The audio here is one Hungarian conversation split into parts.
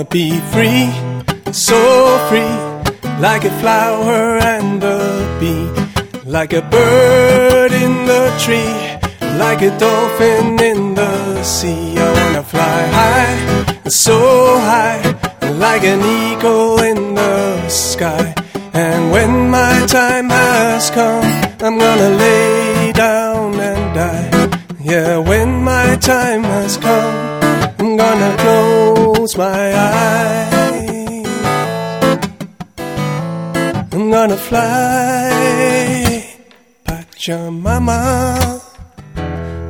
wanna be free, so free, like a flower and a bee, like a bird in the tree, like a dolphin in the sea. I wanna fly high, so high, like an eagle in the sky. And when my time has come, I'm gonna lay down and die. Yeah, when my time has come, I'm gonna close my eyes. I'm gonna fly, Pachamama.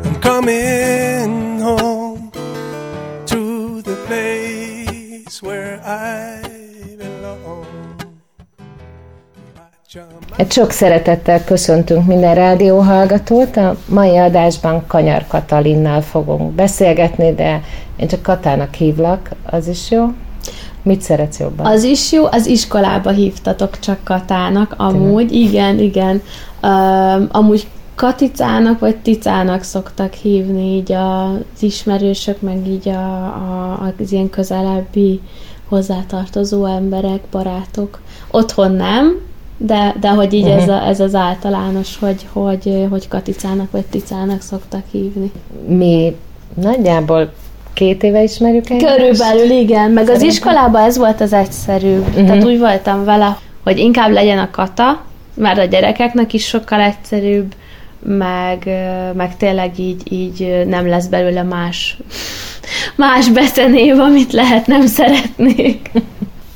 I'm coming Egy sok szeretettel köszöntünk minden rádióhallgatót. A mai adásban Kanyar Katalinnal fogunk beszélgetni, de én csak Katának hívlak, az is jó? Mit szeretsz jobban? Az is jó, az iskolába hívtatok csak Katának, amúgy, Tényleg? igen, igen. Um, amúgy Katicának vagy Ticának szoktak hívni így az ismerősök, meg így a, a, az ilyen közelebbi hozzátartozó emberek, barátok. Otthon nem, de, de hogy így uh-huh. ez, a, ez az általános, hogy, hogy, hogy Katicának vagy Ticának szoktak hívni. Mi nagyjából két éve ismerjük egymást? Körülbelül igen, meg Szerintem. az iskolában ez volt az egyszerű. Uh-huh. Tehát úgy voltam vele, hogy inkább legyen a kata, mert a gyerekeknek is sokkal egyszerűbb, meg, meg tényleg így, így nem lesz belőle más, más becenév, amit lehet nem szeretnék.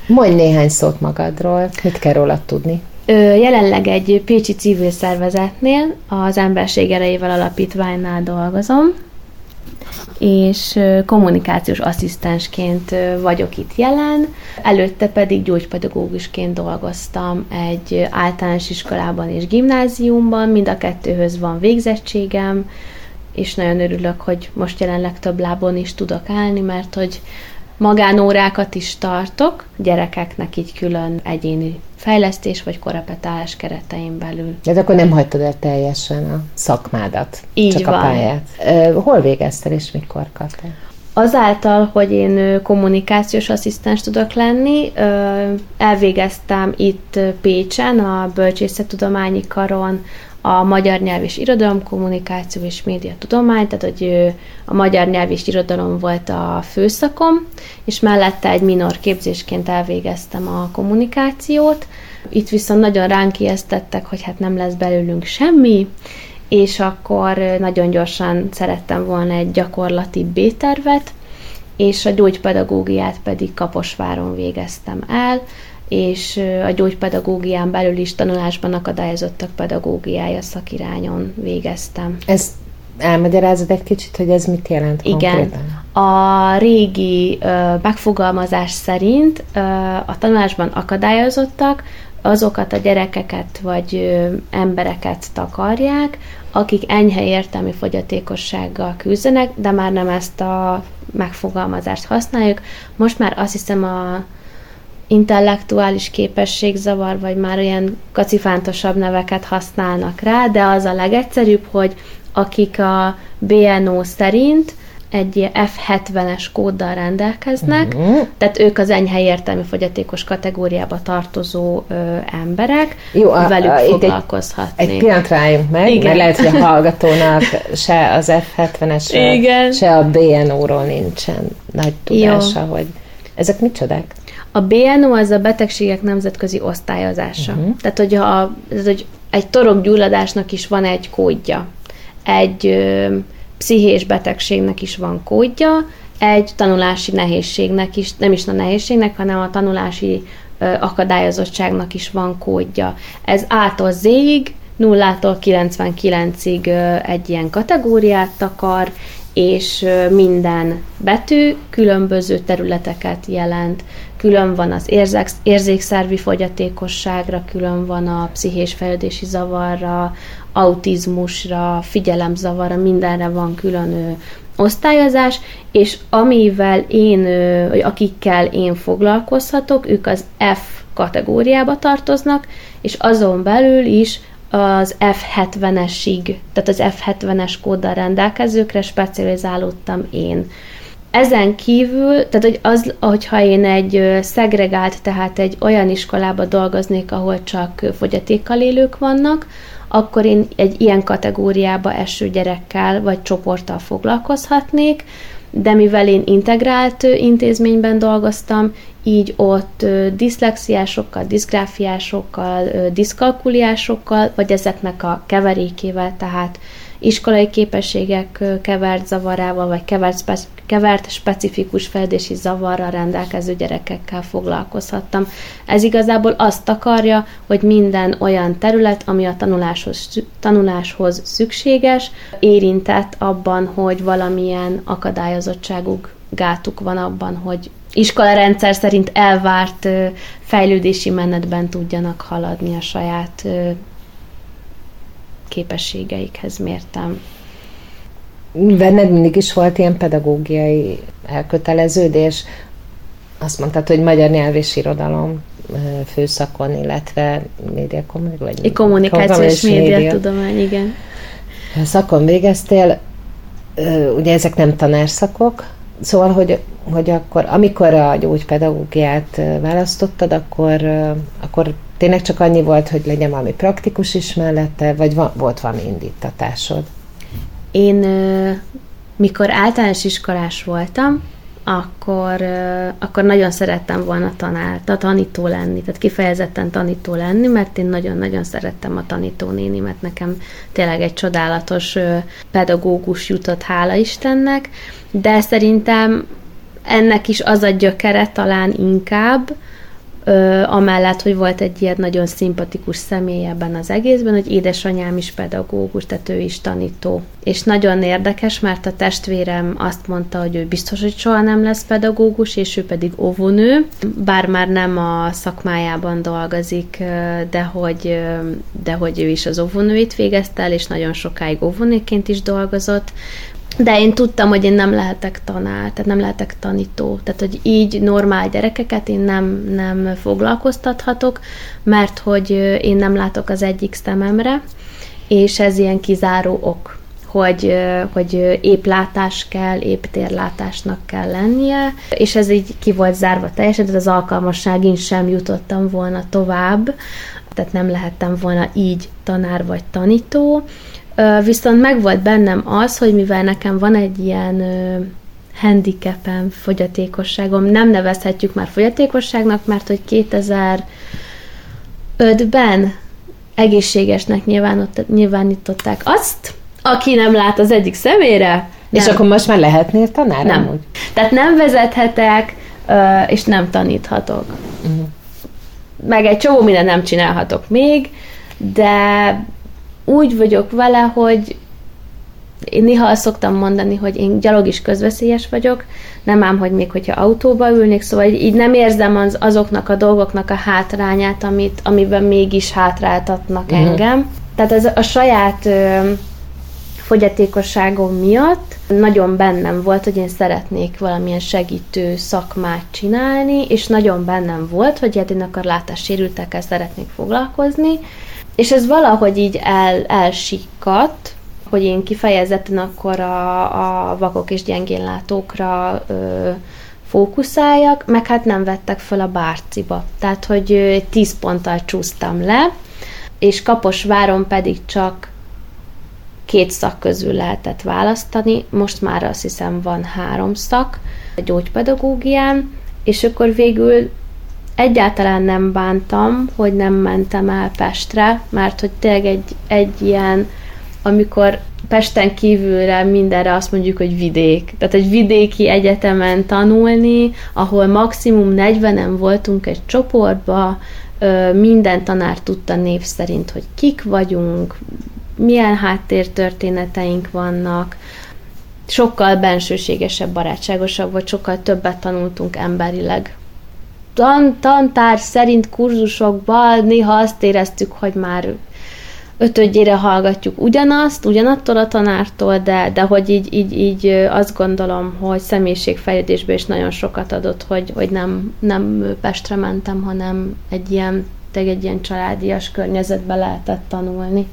Mondj néhány szót magadról, mit kell róla tudni? Jelenleg egy pécsi civil szervezetnél, az Emberség Erejével Alapítványnál dolgozom, és kommunikációs asszisztensként vagyok itt jelen. Előtte pedig gyógypedagógusként dolgoztam egy általános iskolában és gimnáziumban, mind a kettőhöz van végzettségem, és nagyon örülök, hogy most jelenleg több lábon is tudok állni, mert hogy magánórákat is tartok, gyerekeknek így külön egyéni fejlesztés vagy korapetálás keretein belül. De akkor nem hagytad el teljesen a szakmádat, így csak van. a pályát. Hol végeztél és mikor kaptál? Azáltal, hogy én kommunikációs asszisztens tudok lenni, elvégeztem itt Pécsen, a Bölcsészettudományi Karon a magyar nyelv és irodalom, kommunikáció és média tudomány, tehát hogy a magyar nyelv és irodalom volt a főszakom, és mellette egy minor képzésként elvégeztem a kommunikációt. Itt viszont nagyon ránk ijesztettek, hogy hát nem lesz belőlünk semmi, és akkor nagyon gyorsan szerettem volna egy gyakorlati B-tervet, és a gyógypedagógiát pedig Kaposváron végeztem el, és a gyógypedagógián belül is tanulásban akadályozottak pedagógiája szakirányon végeztem. Ez elmagyarázod egy kicsit, hogy ez mit jelent Igen. Konkrétan? A régi ö, megfogalmazás szerint ö, a tanulásban akadályozottak azokat a gyerekeket vagy ö, embereket takarják, akik enyhe értelmi fogyatékossággal küzdenek, de már nem ezt a megfogalmazást használjuk. Most már azt hiszem a intellektuális képességzavar, vagy már olyan kacifántosabb neveket használnak rá, de az a legegyszerűbb, hogy akik a BNO szerint egy F70-es kóddal rendelkeznek, uh-huh. tehát ők az enyhe értelmi fogyatékos kategóriába tartozó ö, emberek, Jó, a, velük a, foglalkozhatni. Egy, egy pillanat rájunk meg, Igen. mert lehet, hogy a hallgatónak se az F70-es, se a BNO-ról nincsen nagy tudása, Jó. hogy ezek micsodák? A BNO az a betegségek nemzetközi osztályozása. Uh-huh. Tehát, hogy, a, hogy egy torokgyulladásnak is van egy kódja, egy ö, pszichés betegségnek is van kódja, egy tanulási nehézségnek is, nem is a nehézségnek, hanem a tanulási ö, akadályozottságnak is van kódja. Ez ától Z-ig, 0-tól 99-ig egy ilyen kategóriát takar, és minden betű különböző területeket jelent. Külön van az érzék, érzékszervi fogyatékosságra, külön van a pszichés fejlődési zavarra, autizmusra, figyelemzavarra, mindenre van külön osztályozás, és amivel én, vagy akikkel én foglalkozhatok, ők az F kategóriába tartoznak, és azon belül is az F70-esig, tehát az F70-es kóddal rendelkezőkre specializálódtam én. Ezen kívül, tehát hogy az, hogyha én egy szegregált, tehát egy olyan iskolába dolgoznék, ahol csak fogyatékkal élők vannak, akkor én egy ilyen kategóriába eső gyerekkel vagy csoporttal foglalkozhatnék, de mivel én integrált intézményben dolgoztam, így ott diszlexiásokkal, diszgráfiásokkal, diszkalkuliásokkal, vagy ezeknek a keverékével, tehát iskolai képességek kevert zavarával, vagy kevert, speci- kevert specifikus fejlődési zavarral rendelkező gyerekekkel foglalkozhattam. Ez igazából azt akarja, hogy minden olyan terület, ami a tanuláshoz, tanuláshoz szükséges, érintett abban, hogy valamilyen akadályozottságuk, gátuk van abban, hogy iskolarendszer szerint elvárt fejlődési menetben tudjanak haladni a saját képességeikhez mértem. Benned mindig is volt ilyen pedagógiai elköteleződés? Azt mondtad, hogy magyar nyelv és irodalom főszakon, illetve médiakommunikáció, vagy kommunikációs média, média tudomány, igen. Szakon végeztél, ugye ezek nem tanárszakok, szóval, hogy, hogy akkor, amikor a gyógypedagógiát választottad, akkor, akkor tényleg csak annyi volt, hogy legyen valami praktikus is mellette, vagy va- volt valami indítatásod? Én, mikor általános iskolás voltam, akkor, akkor nagyon szerettem volna tanár, a tanító lenni, tehát kifejezetten tanító lenni, mert én nagyon-nagyon szerettem a tanítónéni, mert nekem tényleg egy csodálatos pedagógus jutott, hála Istennek, de szerintem ennek is az a gyökere talán inkább, Ö, amellett, hogy volt egy ilyen nagyon szimpatikus személy ebben az egészben, hogy édesanyám is pedagógus, tehát ő is tanító. És nagyon érdekes, mert a testvérem azt mondta, hogy ő biztos, hogy soha nem lesz pedagógus, és ő pedig óvónő, bár már nem a szakmájában dolgozik, de hogy, de hogy ő is az óvónőit végezte el, és nagyon sokáig óvónőként is dolgozott, de én tudtam, hogy én nem lehetek tanár, tehát nem lehetek tanító. Tehát, hogy így normál gyerekeket én nem, nem foglalkoztathatok, mert hogy én nem látok az egyik szememre, és ez ilyen kizáró ok, hogy, hogy épp látás kell, épp térlátásnak kell lennie, és ez így ki volt zárva teljesen, tehát az alkalmasságin sem jutottam volna tovább, tehát nem lehettem volna így tanár vagy tanító, Viszont megvolt bennem az, hogy mivel nekem van egy ilyen handicapem, fogyatékosságom, nem nevezhetjük már fogyatékosságnak, mert hogy 2005-ben egészségesnek nyilvánították azt, aki nem lát az egyik szemére. Nem. És akkor most már lehetnél tanár? Nem. Amúgy? Tehát nem vezethetek, és nem taníthatok. Uh-huh. Meg egy csomó minden nem csinálhatok még, de úgy vagyok vele, hogy én néha azt szoktam mondani, hogy én gyalog is közveszélyes vagyok, nem ám, hogy még hogyha autóba ülnék, szóval így nem érzem az, azoknak a dolgoknak a hátrányát, amit, amiben mégis hátráltatnak uh-huh. engem. Tehát ez a saját ö, fogyatékosságom miatt nagyon bennem volt, hogy én szeretnék valamilyen segítő szakmát csinálni, és nagyon bennem volt, hogy hát én akar látássérültekkel szeretnék foglalkozni, és ez valahogy így el, elsikkadt, hogy én kifejezetten akkor a, a vakok és gyengénlátókra ö, fókuszáljak, meg hát nem vettek fel a bárciba. Tehát, hogy 10 ponttal csúsztam le, és Kaposváron pedig csak két szak közül lehetett választani, most már azt hiszem van három szak a gyógypedagógián, és akkor végül egyáltalán nem bántam, hogy nem mentem el Pestre, mert hogy tényleg egy, egy ilyen, amikor Pesten kívülre mindenre azt mondjuk, hogy vidék. Tehát egy vidéki egyetemen tanulni, ahol maximum 40-en voltunk egy csoportba, minden tanár tudta név szerint, hogy kik vagyunk, milyen háttértörténeteink vannak, sokkal bensőségesebb, barátságosabb vagy, sokkal többet tanultunk emberileg tan, tantár szerint kurzusokban néha azt éreztük, hogy már ötödjére hallgatjuk ugyanazt, ugyanattól a tanártól, de, de hogy így, így, így azt gondolom, hogy személyiségfejlődésbe is nagyon sokat adott, hogy, hogy nem, nem Pestre mentem, hanem egy ilyen, egy ilyen családias környezetbe lehetett tanulni.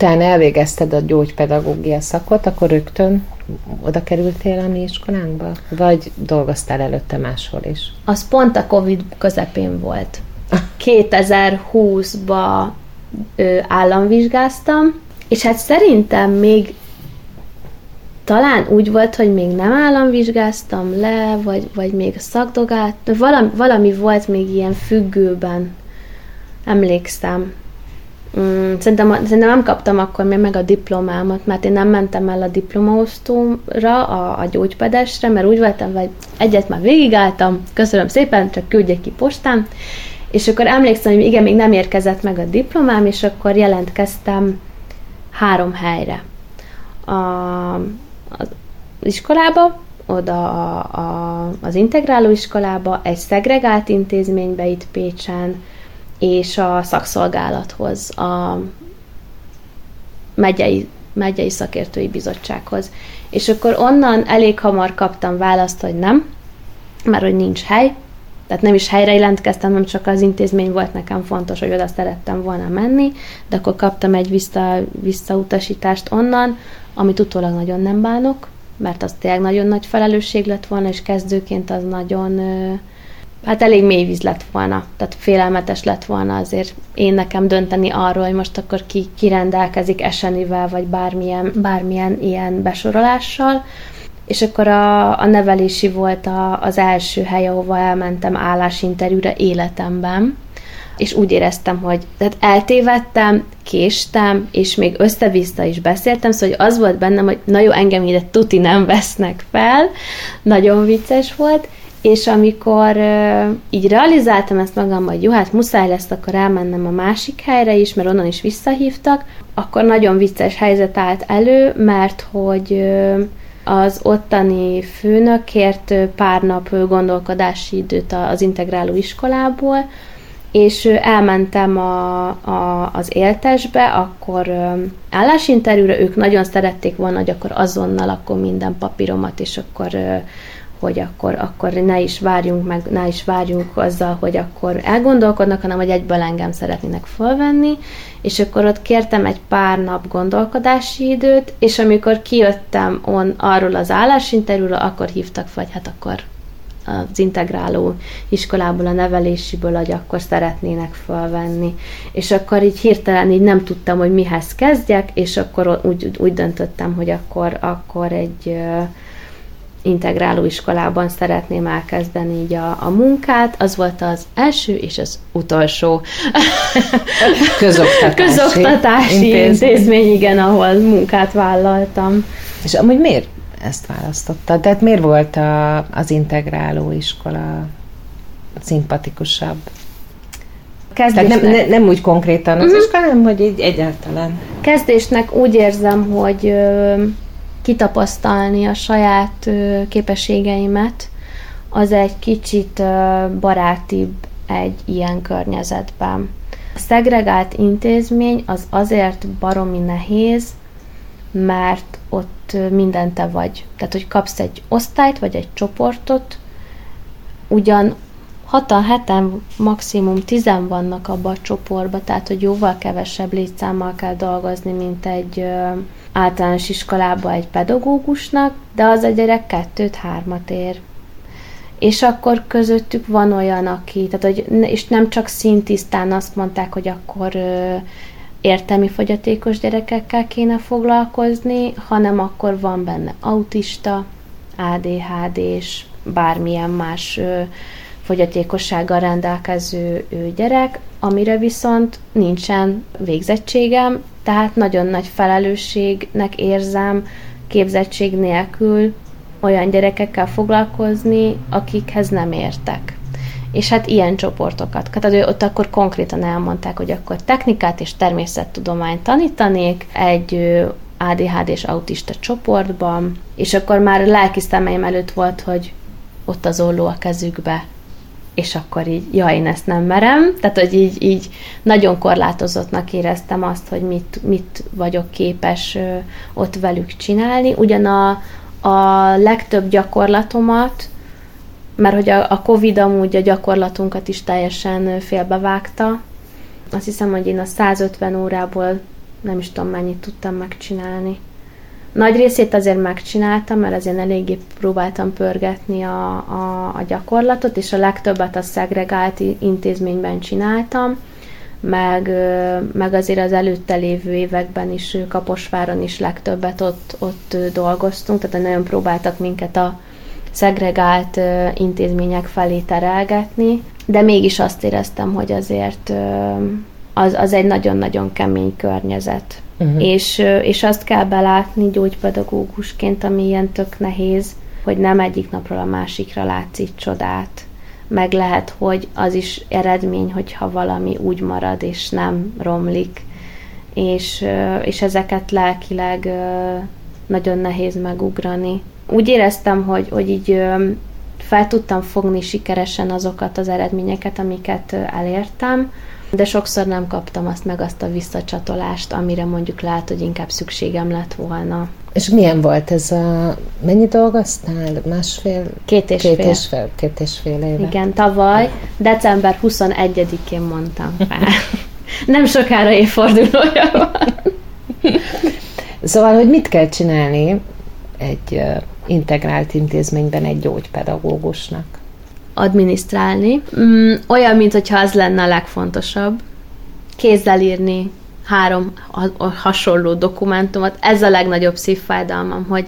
Miután elvégezted a gyógypedagógia szakot, akkor rögtön oda kerültél a mi iskolánkba? Vagy dolgoztál előtte máshol is? Az pont a Covid közepén volt. 2020-ba államvizsgáztam, és hát szerintem még talán úgy volt, hogy még nem államvizsgáztam le, vagy, vagy még szakdogát, valami, valami volt még ilyen függőben, emlékszem. Mm, szerintem, szerintem nem kaptam akkor még meg a diplomámat, mert én nem mentem el a diplomaosztóra, a, a gyógypedesre, mert úgy voltam, hogy egyet már végigálltam, köszönöm szépen, csak küldjék ki postán, és akkor emlékszem, hogy igen, még nem érkezett meg a diplomám, és akkor jelentkeztem három helyre. A, az iskolába, oda a, a, az integráló iskolába, egy szegregált intézménybe itt Pécsen, és a szakszolgálathoz, a megyei, megyei szakértői bizottsághoz. És akkor onnan elég hamar kaptam választ, hogy nem, mert hogy nincs hely, tehát nem is helyre jelentkeztem, nem csak az intézmény volt nekem fontos, hogy oda szerettem volna menni, de akkor kaptam egy vissza, visszautasítást onnan, amit utólag nagyon nem bánok, mert az tényleg nagyon nagy felelősség lett volna, és kezdőként az nagyon, hát elég mély víz lett volna, tehát félelmetes lett volna azért én nekem dönteni arról, hogy most akkor ki, ki rendelkezik esenivel, vagy bármilyen, bármilyen ilyen besorolással, és akkor a, a nevelési volt a, az első hely, ahova elmentem állásinterjúra életemben, és úgy éreztem, hogy tehát eltévedtem, késtem, és még össze-vissza is beszéltem, szóval az volt bennem, hogy na jó, engem ide tuti nem vesznek fel, nagyon vicces volt, és amikor így realizáltam ezt magam, hogy jó, hát muszáj lesz akkor elmennem a másik helyre is, mert onnan is visszahívtak, akkor nagyon vicces helyzet állt elő, mert hogy az ottani főnök kért pár nap gondolkodási időt az integráló iskolából, és elmentem a, a, az éltesbe, akkor állásinterjúra, ők nagyon szerették volna, hogy akkor azonnal akkor minden papíromat, és akkor hogy akkor, akkor ne is várjunk meg, ne is várjunk azzal, hogy akkor elgondolkodnak, hanem hogy egyből engem szeretnének fölvenni, és akkor ott kértem egy pár nap gondolkodási időt, és amikor kijöttem on, arról az állásinterjúról, akkor hívtak, vagy hát akkor az integráló iskolából, a nevelésiből, hogy akkor szeretnének felvenni. És akkor így hirtelen így nem tudtam, hogy mihez kezdjek, és akkor úgy, úgy döntöttem, hogy akkor, akkor egy integráló iskolában szeretném elkezdeni így a, a munkát. Az volt az első és az utolsó közoktatási, közoktatási intézmény. intézmény, igen, ahol munkát vállaltam. És amúgy miért ezt választotta? Tehát miért volt a, az integráló iskola szimpatikusabb? Kezdésnek. Tehát nem, ne, nem úgy konkrétan az uh-huh. iskola, hanem hogy így egyáltalán. Kezdésnek úgy érzem, hogy kitapasztalni a saját képességeimet, az egy kicsit barátibb egy ilyen környezetben. A szegregált intézmény az azért baromi nehéz, mert ott minden te vagy. Tehát, hogy kapsz egy osztályt, vagy egy csoportot, ugyan hatan, heten, maximum tizen vannak abban a csoportban, tehát, hogy jóval kevesebb létszámmal kell dolgozni, mint egy ö, általános iskolába egy pedagógusnak, de az a gyerek kettőt, hármat ér. És akkor közöttük van olyan, aki, tehát, hogy, és nem csak szintisztán azt mondták, hogy akkor ö, értelmi fogyatékos gyerekekkel kéne foglalkozni, hanem akkor van benne autista, ADHD és bármilyen más ö, fogyatékossággal rendelkező gyerek, amire viszont nincsen végzettségem, tehát nagyon nagy felelősségnek érzem képzettség nélkül olyan gyerekekkel foglalkozni, akikhez nem értek és hát ilyen csoportokat. Tehát ott akkor konkrétan elmondták, hogy akkor technikát és természettudományt tanítanék egy ADHD és autista csoportban, és akkor már lelki szemeim előtt volt, hogy ott az olló a kezükbe, és akkor így, ja, én ezt nem merem, tehát, hogy így, így nagyon korlátozottnak éreztem azt, hogy mit, mit vagyok képes ott velük csinálni. Ugyan a, a legtöbb gyakorlatomat mert hogy a, a Covid amúgy a gyakorlatunkat is teljesen félbevágta. Azt hiszem, hogy én a 150 órából nem is tudom mennyit tudtam megcsinálni. Nagy részét azért megcsináltam, mert azért eléggé próbáltam pörgetni a, a, a gyakorlatot, és a legtöbbet a szegregált intézményben csináltam, meg, meg azért az előtte lévő években is Kaposváron is legtöbbet ott, ott dolgoztunk, tehát nagyon próbáltak minket a szegregált intézmények felé terelgetni, de mégis azt éreztem, hogy azért az, az egy nagyon-nagyon kemény környezet. Uh-huh. És, és azt kell belátni gyógypedagógusként, ami ilyen tök nehéz, hogy nem egyik napról a másikra látszik csodát. Meg lehet, hogy az is eredmény, hogyha valami úgy marad és nem romlik. És, és ezeket lelkileg nagyon nehéz megugrani. Úgy éreztem, hogy, hogy így fel tudtam fogni sikeresen azokat az eredményeket, amiket elértem, de sokszor nem kaptam azt meg azt a visszacsatolást, amire mondjuk lehet, hogy inkább szükségem lett volna. És milyen volt ez a... Mennyi dolgoztál? Másfél? Két és két fél. És fél. Két és fél éve. Igen, tavaly, december 21-én mondtam fel. Nem sokára évfordulója van. Szóval, hogy mit kell csinálni egy integrált intézményben egy gyógypedagógusnak? Adminisztrálni. Mm, olyan, mintha az lenne a legfontosabb. Kézzel írni három hasonló dokumentumot. Ez a legnagyobb szívfájdalmam, hogy,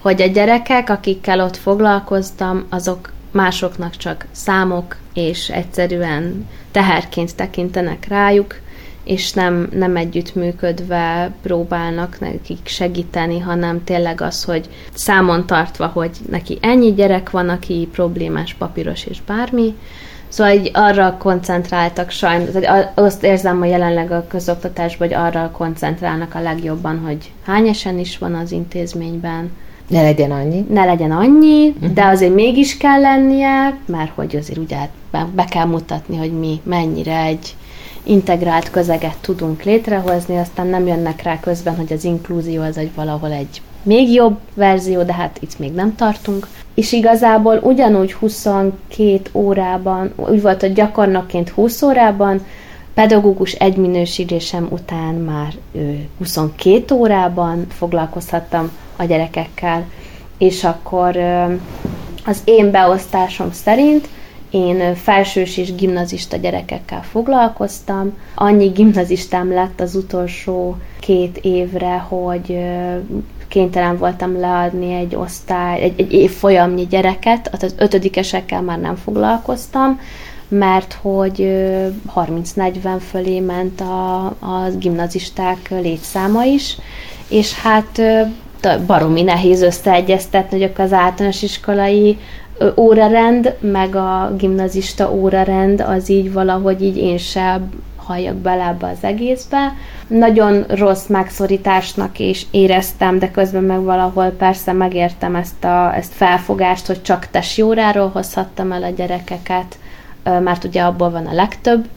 hogy a gyerekek, akikkel ott foglalkoztam, azok másoknak csak számok, és egyszerűen teherként tekintenek rájuk, és nem, nem együttműködve próbálnak nekik segíteni, hanem tényleg az, hogy számon tartva, hogy neki ennyi gyerek van, aki problémás, papíros és bármi, Szóval így arra koncentráltak sajnos, azt érzem, hogy jelenleg a közoktatásban, hogy arra koncentrálnak a legjobban, hogy hány esen is van az intézményben. Ne legyen annyi. Ne legyen annyi, uh-huh. de azért mégis kell lennie, mert hogy azért ugye be kell mutatni, hogy mi mennyire egy integrált közeget tudunk létrehozni, aztán nem jönnek rá közben, hogy az inklúzió az egy valahol egy még jobb verzió, de hát itt még nem tartunk. És igazából ugyanúgy 22 órában, úgy volt, hogy gyakornokként 20 órában, pedagógus egyminősítésem után már 22 órában foglalkozhattam a gyerekekkel, és akkor az én beosztásom szerint én felsős és gimnazista gyerekekkel foglalkoztam. Annyi gimnazistám lett az utolsó két évre, hogy kénytelen voltam leadni egy osztály, egy, egy évfolyamnyi gyereket, az ötödikesekkel már nem foglalkoztam, mert hogy 30-40 fölé ment a, a gimnazisták létszáma is, és hát baromi nehéz összeegyeztetni, hogy az általános iskolai órarend, meg a gimnazista órarend, az így valahogy így én sem halljak bele ebbe az egészbe. Nagyon rossz megszorításnak is éreztem, de közben meg valahol persze megértem ezt a ezt felfogást, hogy csak tesi óráról hozhattam el a gyerekeket, mert ugye abból van a legtöbb.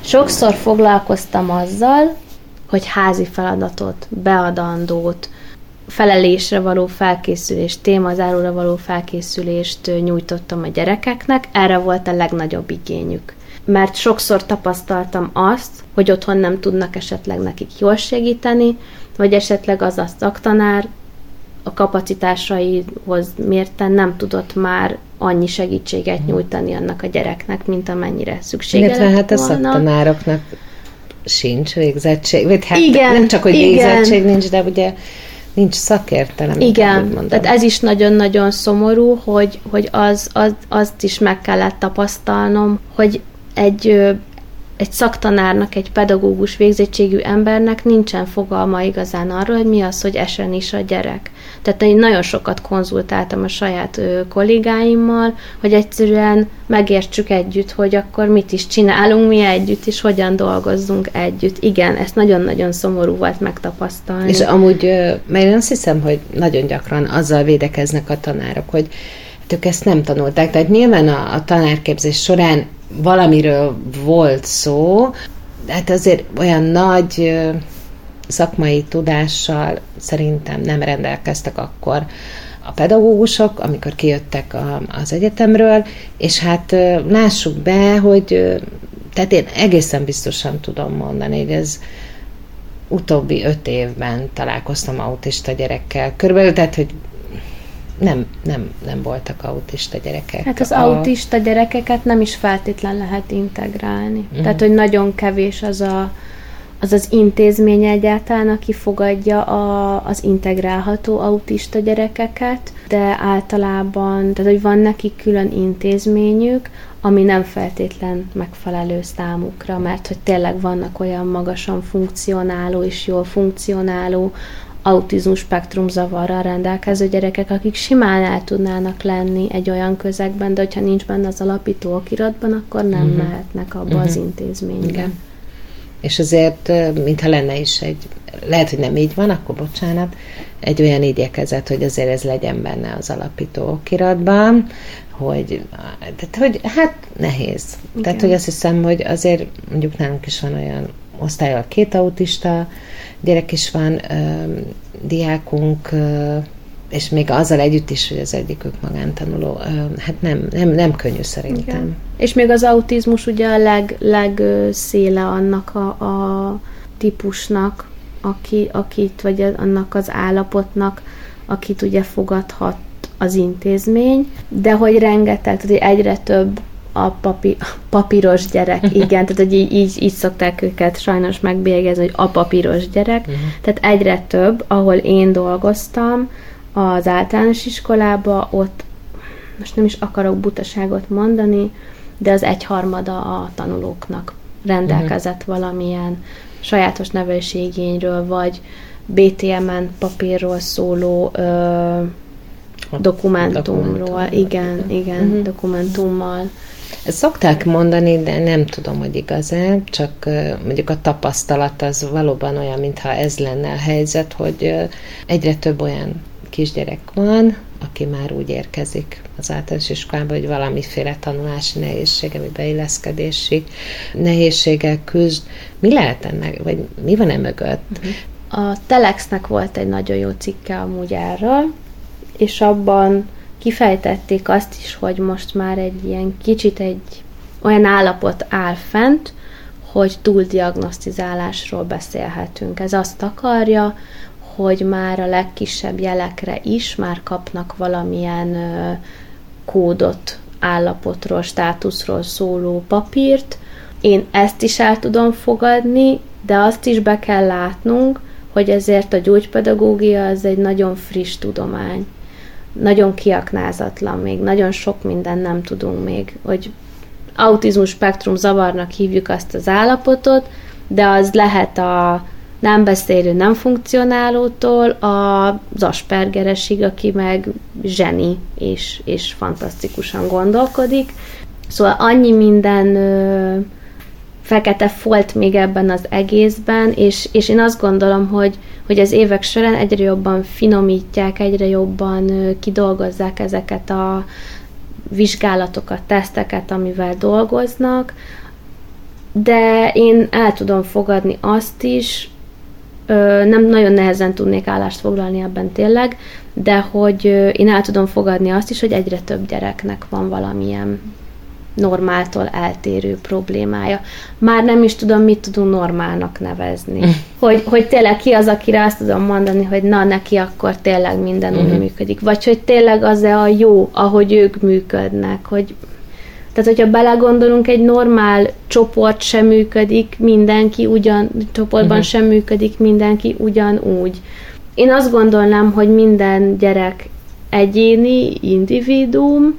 Sokszor foglalkoztam azzal, hogy házi feladatot, beadandót, felelésre való felkészülést, témazáróra való felkészülést nyújtottam a gyerekeknek, erre volt a legnagyobb igényük. Mert sokszor tapasztaltam azt, hogy otthon nem tudnak esetleg nekik jól segíteni, vagy esetleg az a szaktanár a kapacitásaihoz mérten nem tudott már annyi segítséget nyújtani annak a gyereknek, mint amennyire szüksége Illetve hát a szaktanároknak sincs végzettség, hát Igen, nem csak, hogy igen. végzettség nincs, de ugye nincs szakértelem. Igen, tehát ez is nagyon-nagyon szomorú, hogy, hogy az, az, azt is meg kellett tapasztalnom, hogy egy, egy szaktanárnak, egy pedagógus végzettségű embernek nincsen fogalma igazán arról, hogy mi az, hogy esen is a gyerek. Tehát én nagyon sokat konzultáltam a saját kollégáimmal, hogy egyszerűen megértsük együtt, hogy akkor mit is csinálunk mi együtt, és hogyan dolgozzunk együtt. Igen, ezt nagyon-nagyon szomorú volt megtapasztalni. És amúgy, mert én azt hiszem, hogy nagyon gyakran azzal védekeznek a tanárok, hogy ők ezt nem tanulták. Tehát nyilván a, a tanárképzés során valamiről volt szó, de hát azért olyan nagy szakmai tudással szerintem nem rendelkeztek akkor a pedagógusok, amikor kijöttek a, az egyetemről, és hát lássuk be, hogy tehát én egészen biztosan tudom mondani, hogy ez utóbbi öt évben találkoztam autista gyerekkel. Körülbelül, tehát, hogy nem, nem, nem voltak autista gyerekek. Hát az a... autista gyerekeket nem is feltétlen lehet integrálni. Uh-huh. Tehát, hogy nagyon kevés az a az az intézmény egyáltalán, aki fogadja a, az integrálható autista gyerekeket, de általában, tehát hogy van nekik külön intézményük, ami nem feltétlen megfelelő számukra, mert hogy tényleg vannak olyan magasan funkcionáló és jól funkcionáló autizmus spektrum zavarral rendelkező gyerekek, akik simán el tudnának lenni egy olyan közegben, de hogyha nincs benne az alapító okiratban, akkor nem uh-huh. mehetnek abba uh-huh. az intézménybe. Igen. És azért, mintha lenne is egy, lehet, hogy nem így van, akkor bocsánat, egy olyan igyekezet, hogy azért ez legyen benne az alapító okiratban, hogy, tehát, hogy hát nehéz. Igen. Tehát, hogy azt hiszem, hogy azért mondjuk nálunk is van olyan osztályal két autista gyerek is van, diákunk, és még azzal együtt is, hogy az egyikük magántanuló, hát nem, nem, nem könnyű szerintem. Igen. És még az autizmus ugye a leg, legszéle annak a, a típusnak, aki, akit, vagy annak az állapotnak, akit ugye fogadhat az intézmény, de hogy rengeteg, tehát hogy egyre több a papi, papíros gyerek, igen, tehát hogy így, így, így szokták őket sajnos megbélyegezni, hogy a papíros gyerek, uh-huh. tehát egyre több, ahol én dolgoztam, az általános iskolába, ott most nem is akarok butaságot mondani, de az egyharmada a tanulóknak rendelkezett uh-huh. valamilyen sajátos nevelőségényről, vagy BTM-en papírról szóló ö, dokumentumról. Dokumentum. Igen, igen, uh-huh. dokumentummal. Ezt szokták mondani, de nem tudom, hogy igaz-e, csak mondjuk a tapasztalat az valóban olyan, mintha ez lenne a helyzet, hogy egyre több olyan kisgyerek van, aki már úgy érkezik az általános iskolába, hogy valamiféle tanulási nehézsége, vagy beilleszkedési nehézséggel küzd. Mi lehet ennek, vagy mi van e mögött? A Telexnek volt egy nagyon jó cikke amúgy erről, és abban kifejtették azt is, hogy most már egy ilyen kicsit egy olyan állapot áll fent, hogy túldiagnosztizálásról beszélhetünk. Ez azt akarja, hogy már a legkisebb jelekre is már kapnak valamilyen kódot, állapotról, státuszról szóló papírt. Én ezt is el tudom fogadni, de azt is be kell látnunk, hogy ezért a gyógypedagógia az egy nagyon friss tudomány. Nagyon kiaknázatlan még, nagyon sok minden nem tudunk még, hogy autizmus spektrum zavarnak hívjuk azt az állapotot, de az lehet a nem beszélő, nem funkcionálótól az Aspergeresig, aki meg zseni és, és fantasztikusan gondolkodik. Szóval annyi minden ö, fekete folt még ebben az egészben, és, és én azt gondolom, hogy, hogy az évek során egyre jobban finomítják, egyre jobban kidolgozzák ezeket a vizsgálatokat, teszteket, amivel dolgoznak, de én el tudom fogadni azt is, nem nagyon nehezen tudnék állást foglalni ebben tényleg, de hogy én el tudom fogadni azt is, hogy egyre több gyereknek van valamilyen normáltól eltérő problémája. Már nem is tudom, mit tudunk normálnak nevezni. Mm. Hogy, hogy tényleg ki az, akire azt tudom mondani, hogy na, neki akkor tényleg minden úgy működik. Vagy hogy tényleg az-e a jó, ahogy ők működnek, hogy tehát, hogyha belegondolunk, egy normál csoport sem működik, mindenki ugyan, csoportban uh-huh. sem működik mindenki ugyanúgy. Én azt gondolnám, hogy minden gyerek egyéni, individuum,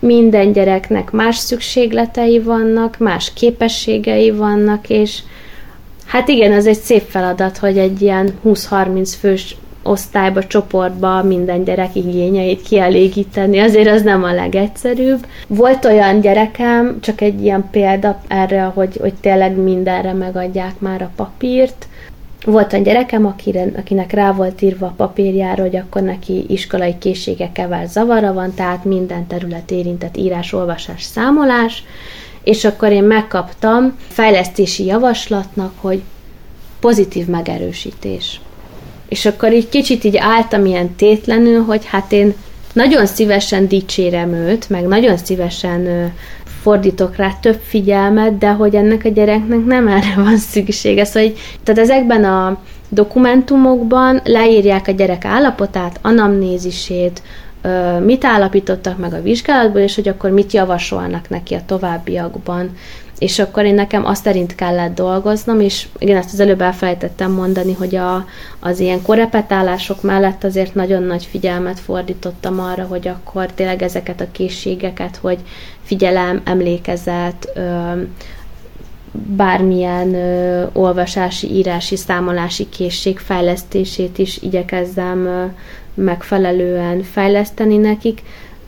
minden gyereknek más szükségletei vannak, más képességei vannak, és hát igen, ez egy szép feladat, hogy egy ilyen 20-30 fős osztályba, csoportba minden gyerek igényeit kielégíteni, azért az nem a legegyszerűbb. Volt olyan gyerekem, csak egy ilyen példa erre, hogy, hogy tényleg mindenre megadják már a papírt, volt olyan gyerekem, akinek rá volt írva a papírjára, hogy akkor neki iskolai készségekkel zavara van, tehát minden terület érintett írás, olvasás, számolás, és akkor én megkaptam fejlesztési javaslatnak, hogy pozitív megerősítés. És akkor így kicsit így álltam ilyen tétlenül, hogy hát én nagyon szívesen dicsérem őt, meg nagyon szívesen fordítok rá több figyelmet, de hogy ennek a gyereknek nem erre van szüksége. Szóval, hogy, tehát ezekben a dokumentumokban leírják a gyerek állapotát, anamnézisét, mit állapítottak meg a vizsgálatból, és hogy akkor mit javasolnak neki a továbbiakban. És akkor én nekem azt szerint kellett dolgoznom, és igen, ezt az előbb elfelejtettem mondani, hogy a, az ilyen korepetálások mellett azért nagyon nagy figyelmet fordítottam arra, hogy akkor tényleg ezeket a készségeket, hogy figyelem, emlékezet, bármilyen ö, olvasási, írási, számolási készség fejlesztését is igyekezzem ö, megfelelően fejleszteni nekik,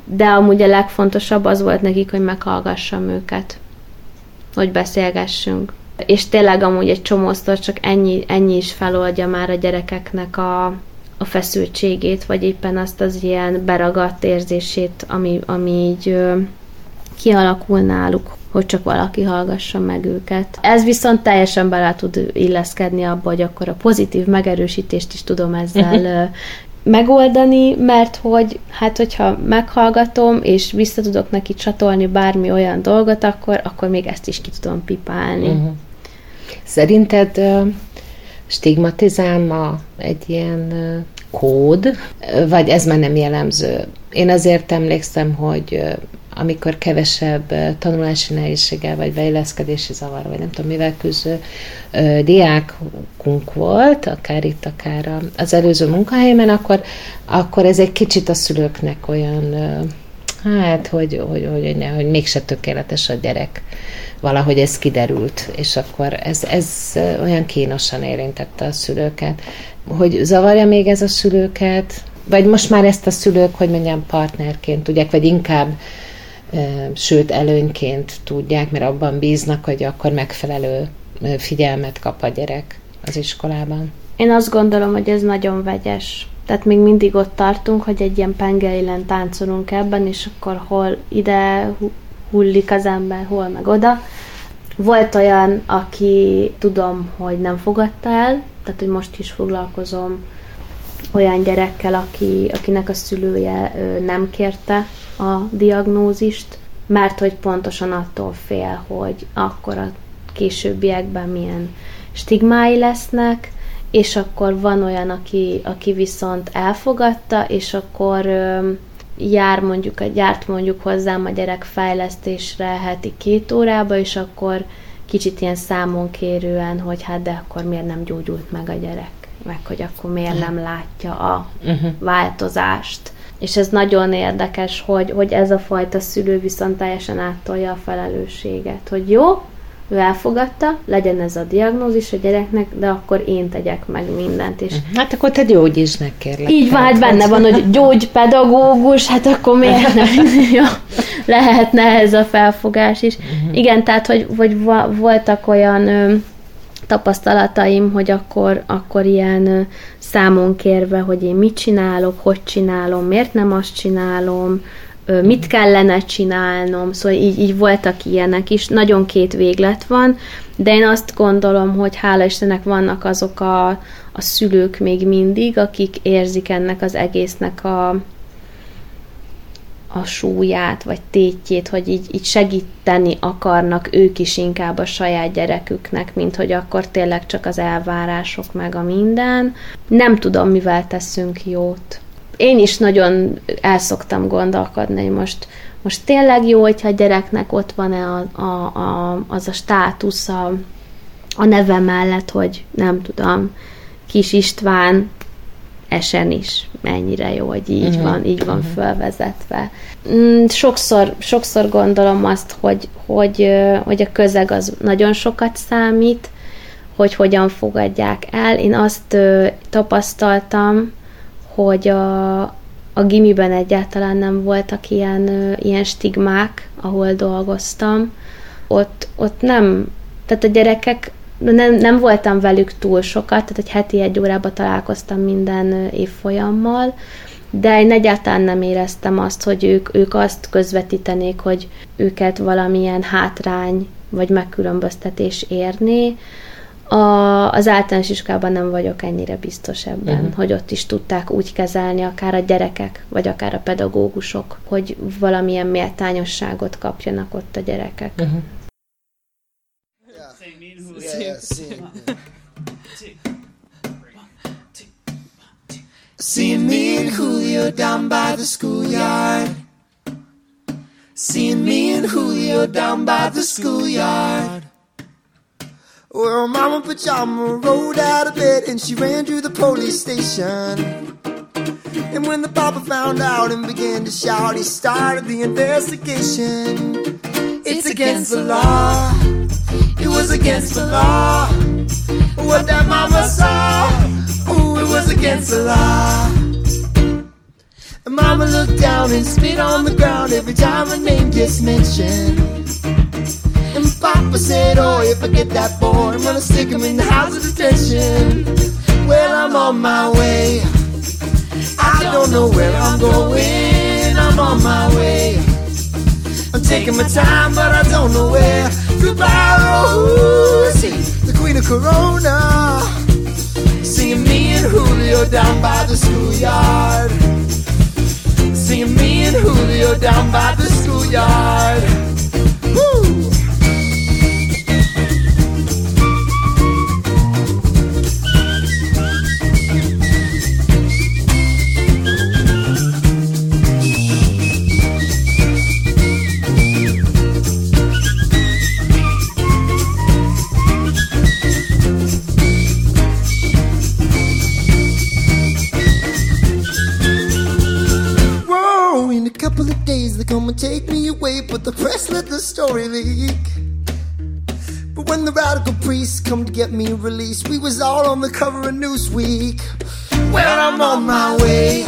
de amúgy a legfontosabb az volt nekik, hogy meghallgassam őket, hogy beszélgessünk. És tényleg amúgy egy csomószor csak ennyi, ennyi is feloldja már a gyerekeknek a, a feszültségét, vagy éppen azt az ilyen beragadt érzését, ami, ami így ö, kialakul náluk, hogy csak valaki hallgassa meg őket. Ez viszont teljesen bele tud illeszkedni abba, hogy akkor a pozitív megerősítést is tudom ezzel megoldani, mert hogy hát hogyha meghallgatom, és vissza tudok neki csatolni bármi olyan dolgot, akkor, akkor még ezt is ki tudom pipálni. Uh-huh. Szerinted uh, stigmatizál ma egy ilyen uh, kód, vagy ez már nem jellemző? Én azért emlékszem, hogy uh, amikor kevesebb tanulási nehézséggel, vagy beilleszkedési zavar, vagy nem tudom mivel küzdő diákunk volt, akár itt, akár az előző munkahelyemen, akkor, akkor ez egy kicsit a szülőknek olyan, hát, hogy, hogy, hogy, hogy, hogy mégse tökéletes a gyerek. Valahogy ez kiderült, és akkor ez, ez olyan kínosan érintette a szülőket. Hogy zavarja még ez a szülőket, vagy most már ezt a szülők, hogy mondjam, partnerként tudják, vagy inkább sőt előnyként tudják, mert abban bíznak, hogy akkor megfelelő figyelmet kap a gyerek az iskolában. Én azt gondolom, hogy ez nagyon vegyes. Tehát még mindig ott tartunk, hogy egy ilyen pengeilen táncolunk ebben, és akkor hol ide hullik az ember, hol meg oda. Volt olyan, aki tudom, hogy nem fogadta el, tehát hogy most is foglalkozom olyan gyerekkel, aki, akinek a szülője nem kérte a diagnózist, mert hogy pontosan attól fél, hogy akkor a későbbiekben milyen stigmái lesznek, és akkor van olyan, aki, aki viszont elfogadta, és akkor ö, jár mondjuk, gyárt mondjuk hozzám a gyerek fejlesztésre heti két órába, és akkor kicsit ilyen számon kérően, hogy hát de akkor miért nem gyógyult meg a gyerek, meg hogy akkor miért nem látja a uh-huh. változást. És ez nagyon érdekes, hogy, hogy ez a fajta szülő viszont teljesen áttolja a felelősséget, hogy jó, ő elfogadta, legyen ez a diagnózis a gyereknek, de akkor én tegyek meg mindent. És hát akkor te gyógyisnek kérlek. Így van, hát benne van, hogy gyógypedagógus, hát akkor miért nem ja, lehetne ez a felfogás is. Uh-huh. Igen, tehát, hogy, hogy voltak olyan ö, tapasztalataim, hogy akkor, akkor ilyen számon kérve, hogy én mit csinálok, hogy csinálom, miért nem azt csinálom, mit kellene csinálnom, szóval így, így voltak ilyenek is, nagyon két véglet van, de én azt gondolom, hogy hála Istennek vannak azok a, a szülők még mindig, akik érzik ennek az egésznek a, a súlyát, vagy tétjét, hogy így, így segíteni akarnak ők is inkább a saját gyereküknek, mint hogy akkor tényleg csak az elvárások meg a minden. Nem tudom, mivel teszünk jót. Én is nagyon elszoktam gondolkodni, hogy most, most tényleg jó, hogyha a gyereknek ott van-e a, a, a, az a státusz a, a neve mellett, hogy nem tudom, Kis István esen is mennyire jó, hogy így uh-huh. van, így van uh-huh. fölvezetve. Mm, sokszor, sokszor gondolom azt, hogy, hogy, hogy a közeg az nagyon sokat számít, hogy hogyan fogadják el. Én azt tapasztaltam, hogy a, a gimiben egyáltalán nem voltak ilyen, ilyen stigmák, ahol dolgoztam. Ott, ott nem, tehát a gyerekek nem, nem voltam velük túl sokat, tehát egy heti egy órába találkoztam minden évfolyammal, de én egyáltalán nem éreztem azt, hogy ők, ők azt közvetítenék, hogy őket valamilyen hátrány vagy megkülönböztetés érné. A, az általános iskolában nem vagyok ennyire biztos ebben, uh-huh. hogy ott is tudták úgy kezelni akár a gyerekek, vagy akár a pedagógusok, hogy valamilyen méltányosságot kapjanak ott a gyerekek. Uh-huh. Seeing me and Julio down by the schoolyard. Seeing me and Julio down by the schoolyard. Well, Mama Pajama rolled out of bed and she ran to the police station. And when the papa found out and began to shout, he started the investigation. It's against the law. It was against the law. What that mama saw. Oh, it was against the law. Mama looked down and spit on the ground every time her name gets mentioned. And Papa said, oh, if I get that boy, I'm gonna stick him in the house of detention. Well, I'm on my way. I don't know where I'm going. I'm on my way. I'm taking my time, but I don't know where. Goodbye, Rosie, the queen of Corona. Seeing me and Julio down by the schoolyard. Seeing me and Julio down by the schoolyard. But the press let the story leak. But when the radical priests come to get me released, we was all on the cover of Newsweek. Well, I'm on my way.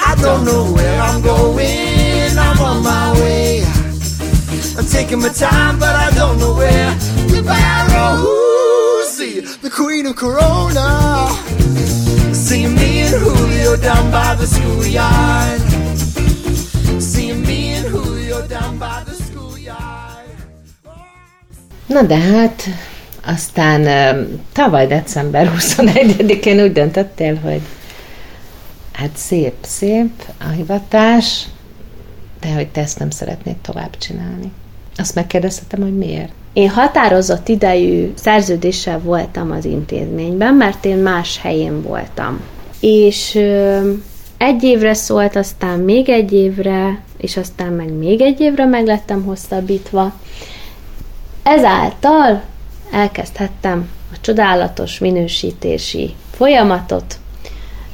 I don't know where I'm going. I'm on my way. I'm taking my time, but I don't know where. Goodbye, Rosie, the queen of Corona. Seeing me and Julio down by the schoolyard. Na de hát aztán tavaly december 21-én úgy döntöttél, hogy hát szép, szép a hivatás, de hogy te ezt nem szeretnéd tovább csinálni. Azt megkérdezhetem, hogy miért? Én határozott idejű szerződéssel voltam az intézményben, mert én más helyén voltam. És egy évre szólt, aztán még egy évre, és aztán meg még egy évre meg lettem hosszabbítva. Ezáltal elkezdhettem a csodálatos minősítési folyamatot,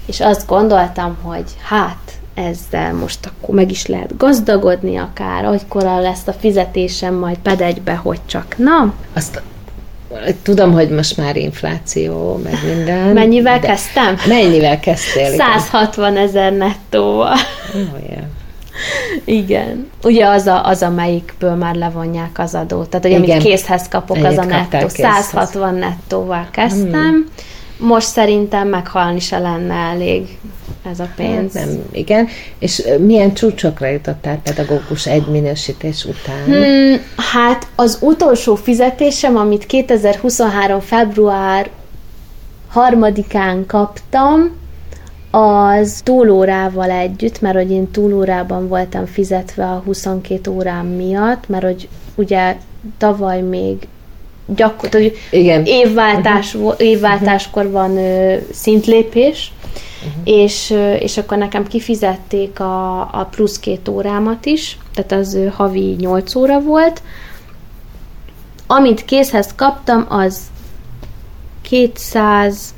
és azt gondoltam, hogy hát ezzel most akkor meg is lehet gazdagodni akár, agykor lesz a fizetésem majd pedegybe, hogy csak na. Azt Tudom, hogy most már infláció, meg minden. Mennyivel kezdtem? Mennyivel kezdtél? 160 ezer nettóval. Oh, yeah. Igen. Ugye az, a, az, amelyikből már levonják az adót. Tehát, hogy Igen. amit készhez kapok, az a nettó. 160 nettóval kezdtem. Hmm. Most szerintem meghalni se lenne elég ez a pénz. Hát nem, igen. És milyen csúcsokra jutottál pedagógus egy minősítés után? Hmm, hát az utolsó fizetésem, amit 2023. február harmadikán kaptam, az túlórával együtt, mert hogy én túlórában voltam fizetve a 22 órám miatt, mert hogy ugye tavaly még gyakorlatilag Igen. Évváltás, uh-huh. évváltáskor van ö, szintlépés, uh-huh. és, ö, és akkor nekem kifizették a, a plusz két órámat is, tehát az ö, havi 8 óra volt. Amit készhez kaptam, az 200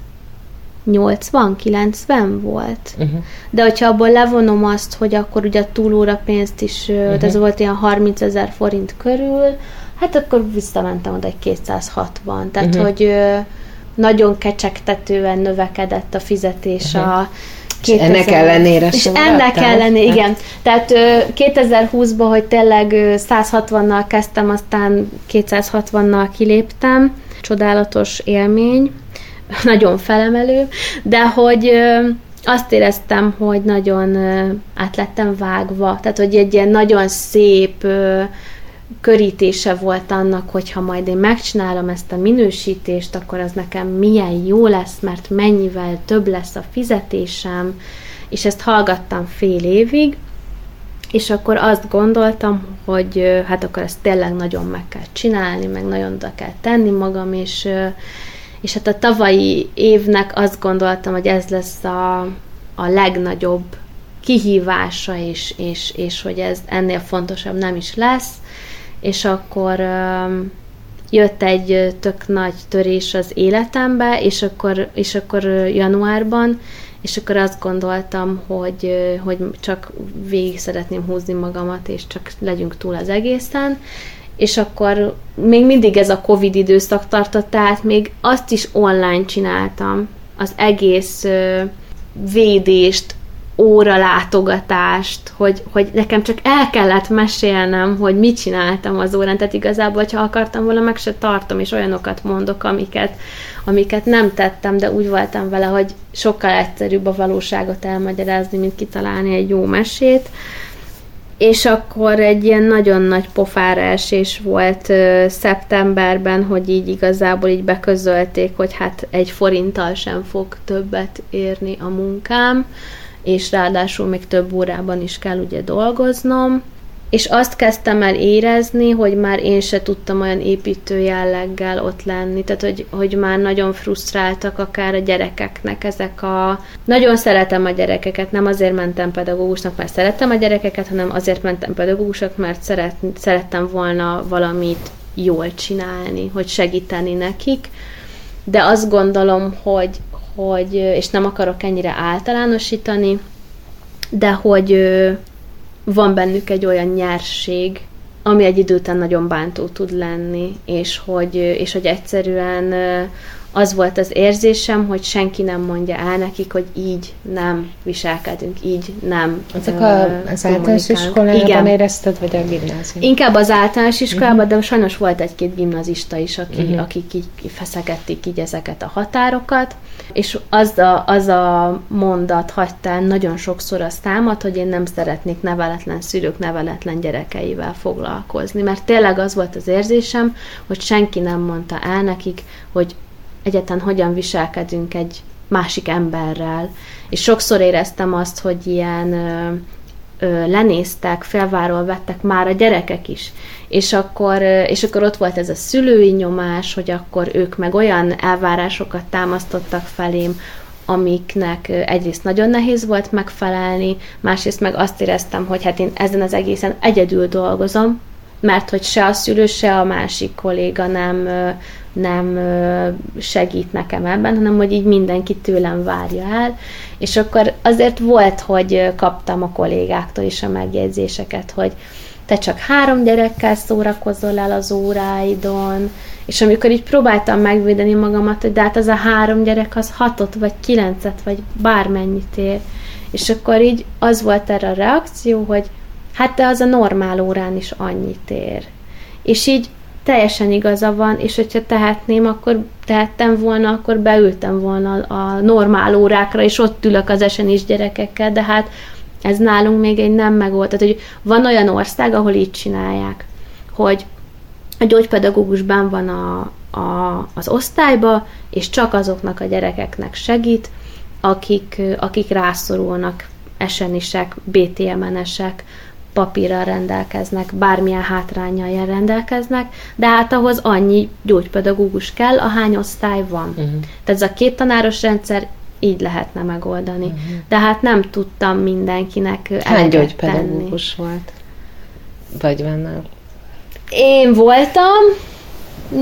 80-90 volt. Uh-huh. De hogyha abból levonom azt, hogy akkor ugye a túlóra pénzt is, uh-huh. ez volt ilyen 30 ezer forint körül, hát akkor visszamentem oda egy 260. Tehát, uh-huh. hogy nagyon kecsegtetően növekedett a fizetés uh-huh. a 2000, ennek ellenére És ennek ellenére, hát. igen. Tehát 2020-ban, hogy tényleg 160-nal kezdtem, aztán 260-nal kiléptem. Csodálatos élmény nagyon felemelő, de hogy azt éreztem, hogy nagyon át lettem vágva, tehát hogy egy ilyen nagyon szép körítése volt annak, hogyha majd én megcsinálom ezt a minősítést, akkor az nekem milyen jó lesz, mert mennyivel több lesz a fizetésem, és ezt hallgattam fél évig, és akkor azt gondoltam, hogy hát akkor ezt tényleg nagyon meg kell csinálni, meg nagyon oda kell tenni magam, és, és hát a tavalyi évnek azt gondoltam, hogy ez lesz a, a legnagyobb kihívása, és, és, és hogy ez ennél fontosabb nem is lesz, és akkor jött egy tök nagy törés az életembe, és akkor, és akkor januárban, és akkor azt gondoltam, hogy, hogy csak végig szeretném húzni magamat, és csak legyünk túl az egészen, és akkor még mindig ez a Covid időszak tartott, tehát még azt is online csináltam, az egész védést, óra látogatást, hogy, hogy nekem csak el kellett mesélnem, hogy mit csináltam az órán, tehát igazából, ha akartam volna, meg se tartom, és olyanokat mondok, amiket, amiket nem tettem, de úgy voltam vele, hogy sokkal egyszerűbb a valóságot elmagyarázni, mint kitalálni egy jó mesét. És akkor egy ilyen nagyon nagy pofára esés volt ö, szeptemberben, hogy így igazából így beközölték, hogy hát egy forinttal sem fog többet érni a munkám és ráadásul még több órában is kell ugye dolgoznom, és azt kezdtem el érezni, hogy már én se tudtam olyan építő jelleggel ott lenni, tehát hogy, hogy már nagyon frusztráltak akár a gyerekeknek ezek a... Nagyon szeretem a gyerekeket, nem azért mentem pedagógusnak, mert szerettem a gyerekeket, hanem azért mentem pedagógusnak, mert szeret, szerettem volna valamit jól csinálni, hogy segíteni nekik, de azt gondolom, hogy hogy, és nem akarok ennyire általánosítani, de hogy van bennük egy olyan nyerség, ami egy idő után nagyon bántó tud lenni, és hogy, és hogy egyszerűen az volt az érzésem, hogy senki nem mondja el nekik, hogy így nem viselkedünk, így nem Ezek a, az általános iskolában Igen. érezted, vagy a gimnázium? Inkább az általános iskolában, uh-huh. de sajnos volt egy-két gimnazista is, aki, uh-huh. akik így feszegették így ezeket a határokat, és az a, az a mondat hagyta nagyon sokszor a számat, hogy én nem szeretnék neveletlen szülők neveletlen gyerekeivel foglalkozni, mert tényleg az volt az érzésem, hogy senki nem mondta el nekik, hogy egyetlen hogyan viselkedünk egy másik emberrel. És sokszor éreztem azt, hogy ilyen ö, ö, lenéztek, felváról vettek már a gyerekek is. És akkor, ö, és akkor ott volt ez a szülői nyomás, hogy akkor ők meg olyan elvárásokat támasztottak felém, amiknek egyrészt nagyon nehéz volt megfelelni, másrészt meg azt éreztem, hogy hát én ezen az egészen egyedül dolgozom, mert hogy se a szülő, se a másik kolléga nem, nem segít nekem ebben, hanem hogy így mindenki tőlem várja el, és akkor azért volt, hogy kaptam a kollégáktól is a megjegyzéseket, hogy te csak három gyerekkel szórakozol el az óráidon, és amikor így próbáltam megvédeni magamat, hogy de hát az a három gyerek az hatot, vagy kilencet, vagy bármennyit ér, és akkor így az volt erre a reakció, hogy hát de az a normál órán is annyit ér. És így teljesen igaza van, és hogyha tehetném, akkor tehettem volna, akkor beültem volna a normál órákra, és ott ülök az esenis gyerekekkel, de hát ez nálunk még egy nem megold. Tehát, hogy van olyan ország, ahol így csinálják, hogy a gyógypedagógusban van a, a, az osztályba, és csak azoknak a gyerekeknek segít, akik, akik rászorulnak, esenisek, BTMN-esek, papírral rendelkeznek, bármilyen hátrányjal rendelkeznek, de hát ahhoz annyi gyógypedagógus kell, ahány osztály van. Uh-huh. Tehát ez a két tanáros rendszer így lehetne megoldani. Uh-huh. De hát nem tudtam mindenkinek Hány gyógypedagógus tenni. volt? Vagy benne? Én voltam,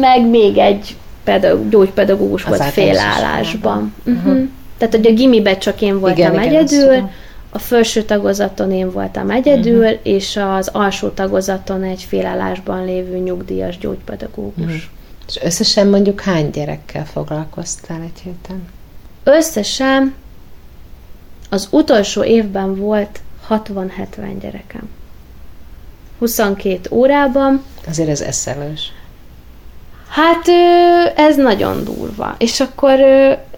meg még egy pedagógus, gyógypedagógus Az volt félállásban. Uh-huh. Uh-huh. Tehát, hogy a gimibe csak én voltam igen, egyedül, igen, a felső tagozaton én voltam egyedül, uh-huh. és az alsó tagozaton egy félállásban lévő nyugdíjas gyógypedagógus. Uh-huh. És összesen mondjuk hány gyerekkel foglalkoztál egy héten? Összesen az utolsó évben volt 60-70 gyerekem. 22 órában. Azért ez eszelős. Hát ez nagyon durva. És akkor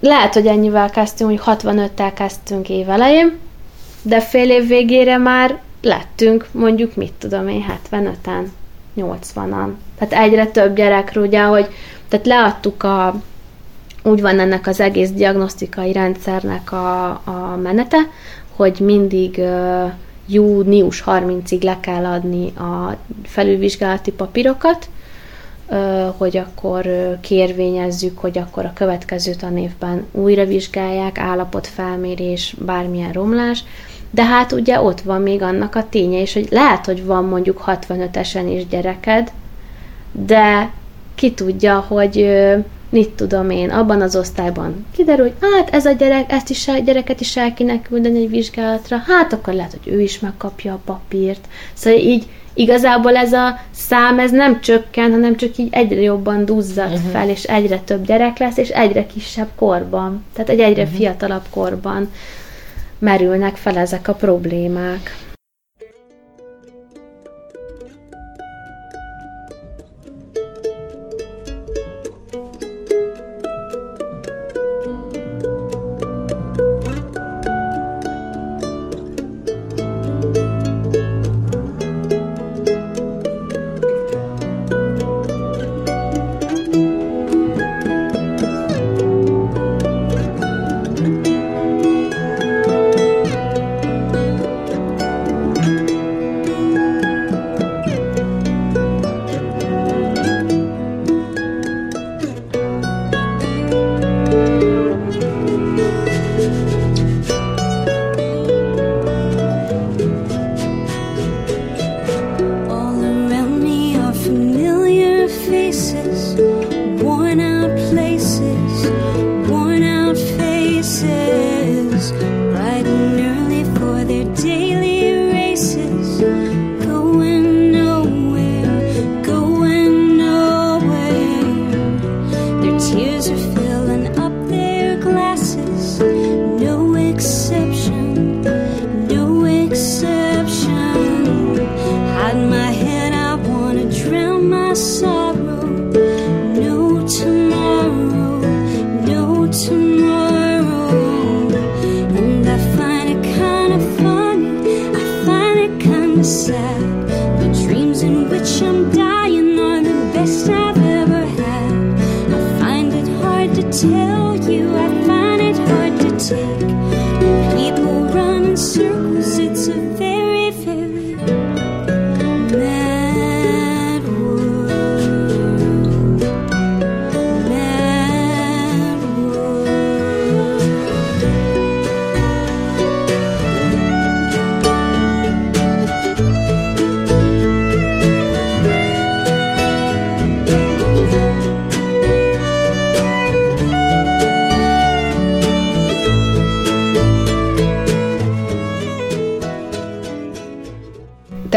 lehet, hogy ennyivel kezdtünk, hogy 65-tel kezdtünk évelején, de fél év végére már lettünk mondjuk, mit tudom én, 75-en. 80-an. Tehát egyre több gyerekről, ugye, hogy tehát leadtuk a, úgy van ennek az egész diagnosztikai rendszernek a, a menete, hogy mindig uh, június 30-ig le kell adni a felülvizsgálati papírokat, hogy akkor kérvényezzük, hogy akkor a következő tanévben újra vizsgálják, állapotfelmérés, bármilyen romlás, de hát ugye ott van még annak a ténye is, hogy lehet, hogy van mondjuk 65-esen is gyereked, de ki tudja, hogy mit tudom én, abban az osztályban kiderül, hogy hát ez a gyerek, ezt is, a gyereket is el kéne küldeni egy vizsgálatra, hát akkor lehet, hogy ő is megkapja a papírt. Szóval így igazából ez a szám, ez nem csökken, hanem csak így egyre jobban duzzad uh-huh. fel, és egyre több gyerek lesz, és egyre kisebb korban. Tehát egy egyre uh-huh. fiatalabb korban merülnek fel ezek a problémák.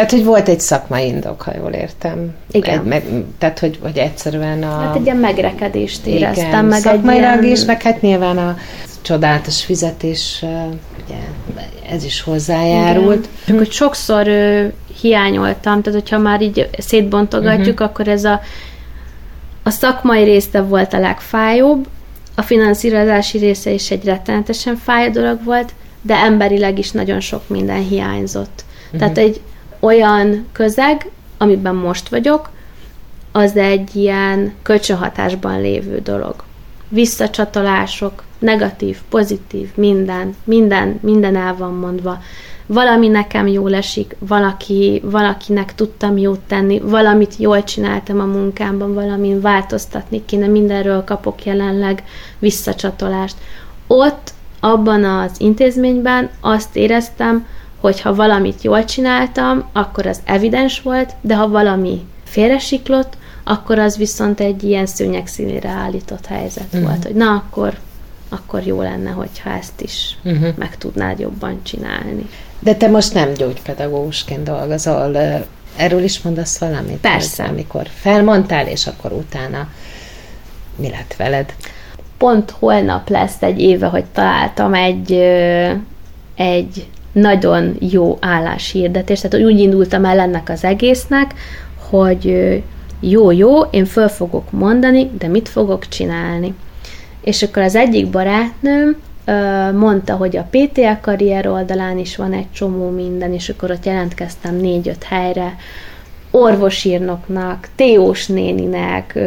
Tehát, hogy volt egy szakmai indok, ha jól értem. Igen. Egy, meg, tehát, hogy, hogy egyszerűen a... Hát egy ilyen megrekedést éreztem. Igen, meg szakmailag ilyen... is, meg hát nyilván a csodálatos fizetés, ugye ez is hozzájárult. Csak hogy sokszor ö, hiányoltam, tehát hogyha már így szétbontogatjuk, uh-huh. akkor ez a, a szakmai része volt a legfájóbb, a finanszírozási része is egy rettenetesen fájó dolog volt, de emberileg is nagyon sok minden hiányzott. Uh-huh. Tehát egy olyan közeg, amiben most vagyok, az egy ilyen kölcsönhatásban lévő dolog. Visszacsatolások, negatív, pozitív, minden, minden, minden el van mondva. Valami nekem jól esik, valaki, valakinek tudtam jót tenni, valamit jól csináltam a munkámban, valamin változtatni kéne, mindenről kapok jelenleg visszacsatolást. Ott, abban az intézményben azt éreztem, hogy ha valamit jól csináltam, akkor az evidens volt, de ha valami félresiklott, akkor az viszont egy ilyen szőnyeg színére állított helyzet uh-huh. volt, hogy na, akkor, akkor jó lenne, hogyha ezt is uh-huh. meg tudnád jobban csinálni. De te most nem gyógypedagógusként dolgozol, erről is mondasz valamit? Persze. Amikor felmondtál, és akkor utána mi lett veled? Pont holnap lesz egy éve, hogy találtam egy, egy nagyon jó álláshirdetés, tehát úgy indultam el ennek az egésznek, hogy jó, jó, én föl fogok mondani, de mit fogok csinálni. És akkor az egyik barátnőm mondta, hogy a PTL karrier oldalán is van egy csomó minden, és akkor ott jelentkeztem négy-öt helyre, orvosírnoknak, Teós néninek,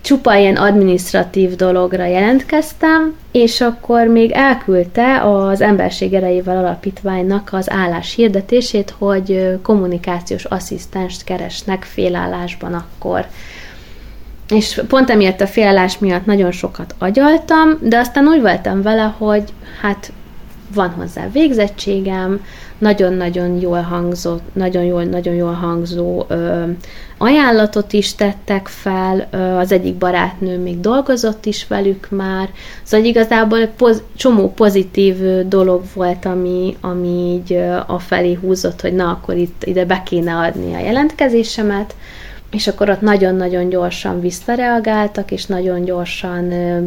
csupa ilyen administratív dologra jelentkeztem, és akkor még elküldte az Emberség Erejével Alapítványnak az állás hirdetését, hogy kommunikációs asszisztenst keresnek félállásban akkor. És pont emiatt a félállás miatt nagyon sokat agyaltam, de aztán úgy voltam vele, hogy hát van hozzá végzettségem, nagyon-nagyon jól hangzott, nagyon jól, nagyon jól hangzó ö, ajánlatot is tettek fel, ö, az egyik barátnő még dolgozott is velük már, szóval igazából poz, csomó pozitív dolog volt, ami, ami így ö, a felé húzott, hogy na, akkor itt ide be kéne adni a jelentkezésemet, és akkor ott nagyon-nagyon gyorsan visszareagáltak, és nagyon gyorsan ö,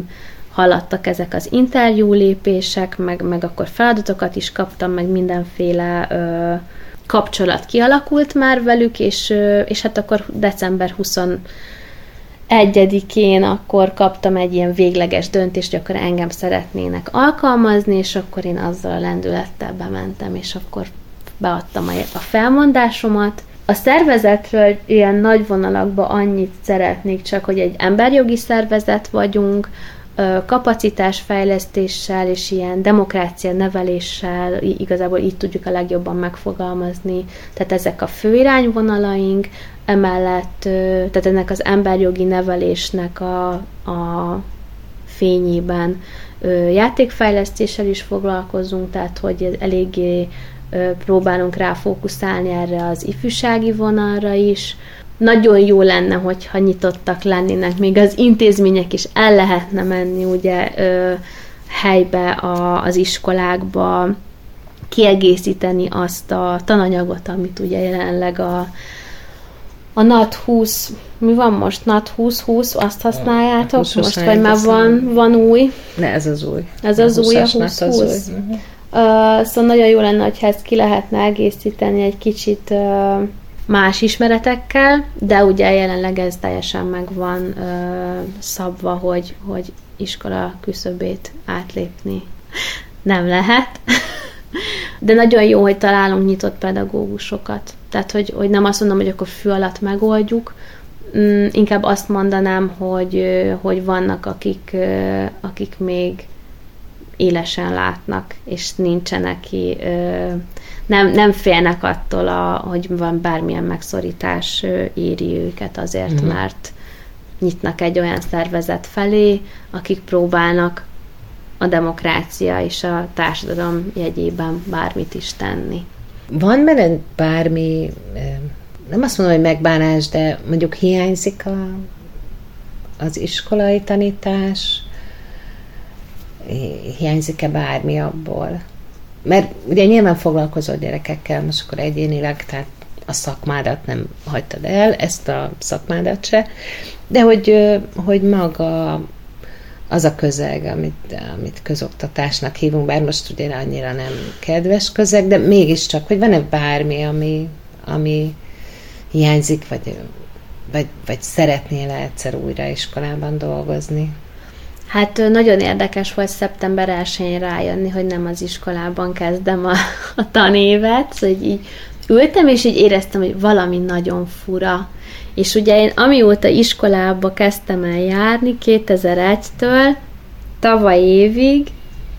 haladtak ezek az interjú lépések, meg, meg akkor feladatokat is kaptam, meg mindenféle ö, kapcsolat kialakult már velük, és, ö, és hát akkor december 21-én akkor kaptam egy ilyen végleges döntést, hogy akkor engem szeretnének alkalmazni, és akkor én azzal a lendülettel bementem, és akkor beadtam a felmondásomat. A szervezetről ilyen nagy vonalakban annyit szeretnék csak, hogy egy emberjogi szervezet vagyunk, kapacitásfejlesztéssel és ilyen demokrácia neveléssel igazából így tudjuk a legjobban megfogalmazni. Tehát ezek a fő irányvonalaink, emellett, tehát ennek az emberjogi nevelésnek a, a fényében játékfejlesztéssel is foglalkozunk, tehát hogy eléggé próbálunk ráfókuszálni erre az ifjúsági vonalra is, nagyon jó lenne, hogyha nyitottak lennének, még az intézmények is el lehetne menni ugye ö, helybe a, az iskolákba, kiegészíteni azt a tananyagot, amit ugye jelenleg a, a NAT 20, mi van most? NAT 20-20, azt használjátok a most, vagy már van, van új? Ne, ez az új. Ez az, az új, a 20-20. Uh, szóval nagyon jó lenne, hogyha ezt ki lehetne egészíteni egy kicsit uh, más ismeretekkel, de ugye jelenleg ez teljesen meg van ö, szabva, hogy, hogy iskola küszöbét átlépni nem lehet. De nagyon jó, hogy találunk nyitott pedagógusokat. Tehát, hogy, hogy nem azt mondom, hogy akkor fű alatt megoldjuk, mm, inkább azt mondanám, hogy, hogy vannak, akik, akik még élesen látnak, és nincsenek ki nem, nem félnek attól, a, hogy van bármilyen megszorítás éri őket azért, mm. mert nyitnak egy olyan szervezet felé, akik próbálnak a demokrácia és a társadalom jegyében bármit is tenni. Van benne bármi, nem azt mondom, hogy megbánás, de mondjuk hiányzik a, az iskolai tanítás, hiányzik-e bármi abból? Mert ugye nyilván foglalkozol gyerekekkel, most akkor egyénileg, tehát a szakmádat nem hagytad el, ezt a szakmádat se, de hogy, hogy maga az a közeg, amit, amit közoktatásnak hívunk, bár most ugye annyira nem kedves közeg, de mégiscsak, hogy van-e bármi, ami, ami hiányzik, vagy, vagy, vagy szeretnél egyszer újra iskolában dolgozni? Hát nagyon érdekes volt szeptember 1-én rájönni, hogy nem az iskolában kezdem a, a tanévet, szóval így ültem, és így éreztem, hogy valami nagyon fura. És ugye én amióta iskolába kezdtem el járni, 2001-től, tavaly évig,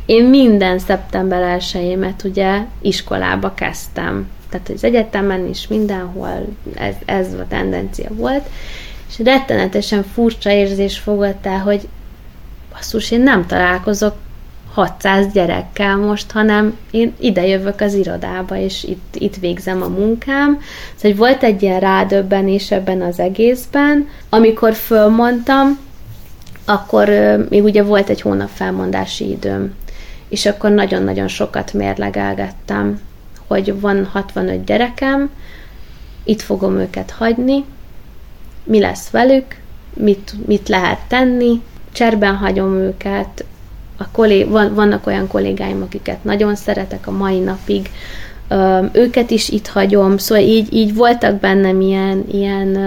én minden szeptember 1 ugye iskolába kezdtem. Tehát az egyetemen is mindenhol ez, ez a tendencia volt. És rettenetesen furcsa érzés fogott el, hogy basszus, én nem találkozok 600 gyerekkel most, hanem én ide jövök az irodába, és itt, itt végzem a munkám. Szóval volt egy ilyen rádöbbenés ebben az egészben. Amikor fölmondtam, akkor még ugye volt egy hónap felmondási időm, és akkor nagyon-nagyon sokat mérlegelgettem, hogy van 65 gyerekem, itt fogom őket hagyni, mi lesz velük, mit, mit lehet tenni, cserben hagyom őket, a kollég, van, vannak olyan kollégáim, akiket nagyon szeretek a mai napig, őket is itt hagyom, szóval így, így voltak bennem ilyen, ilyen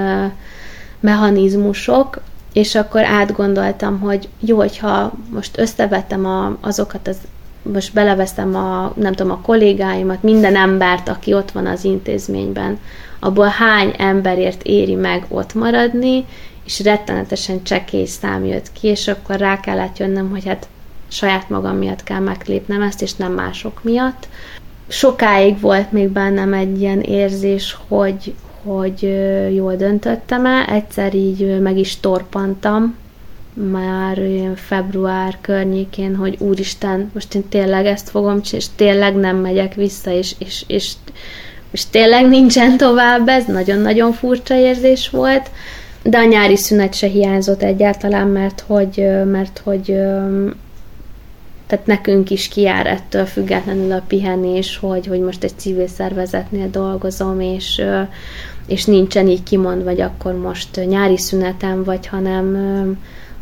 mechanizmusok, és akkor átgondoltam, hogy jó, hogyha most összevetem a, azokat az most beleveszem a, nem tudom, a kollégáimat, minden embert, aki ott van az intézményben, abból hány emberért éri meg ott maradni, és rettenetesen csekély szám jött ki, és akkor rá kellett jönnöm, hogy hát saját magam miatt kell meglépnem ezt, és nem mások miatt. Sokáig volt még bennem egy ilyen érzés, hogy, hogy jól döntöttem-e, egyszer így meg is torpantam, már február környékén, hogy úristen, most én tényleg ezt fogom és tényleg nem megyek vissza, és, és, és, és tényleg nincsen tovább ez, nagyon-nagyon furcsa érzés volt, de a nyári szünet se hiányzott egyáltalán, mert hogy, mert hogy tehát nekünk is kiár ettől függetlenül a pihenés, hogy, hogy most egy civil szervezetnél dolgozom, és, és nincsen így kimondva, vagy akkor most nyári szünetem, vagy hanem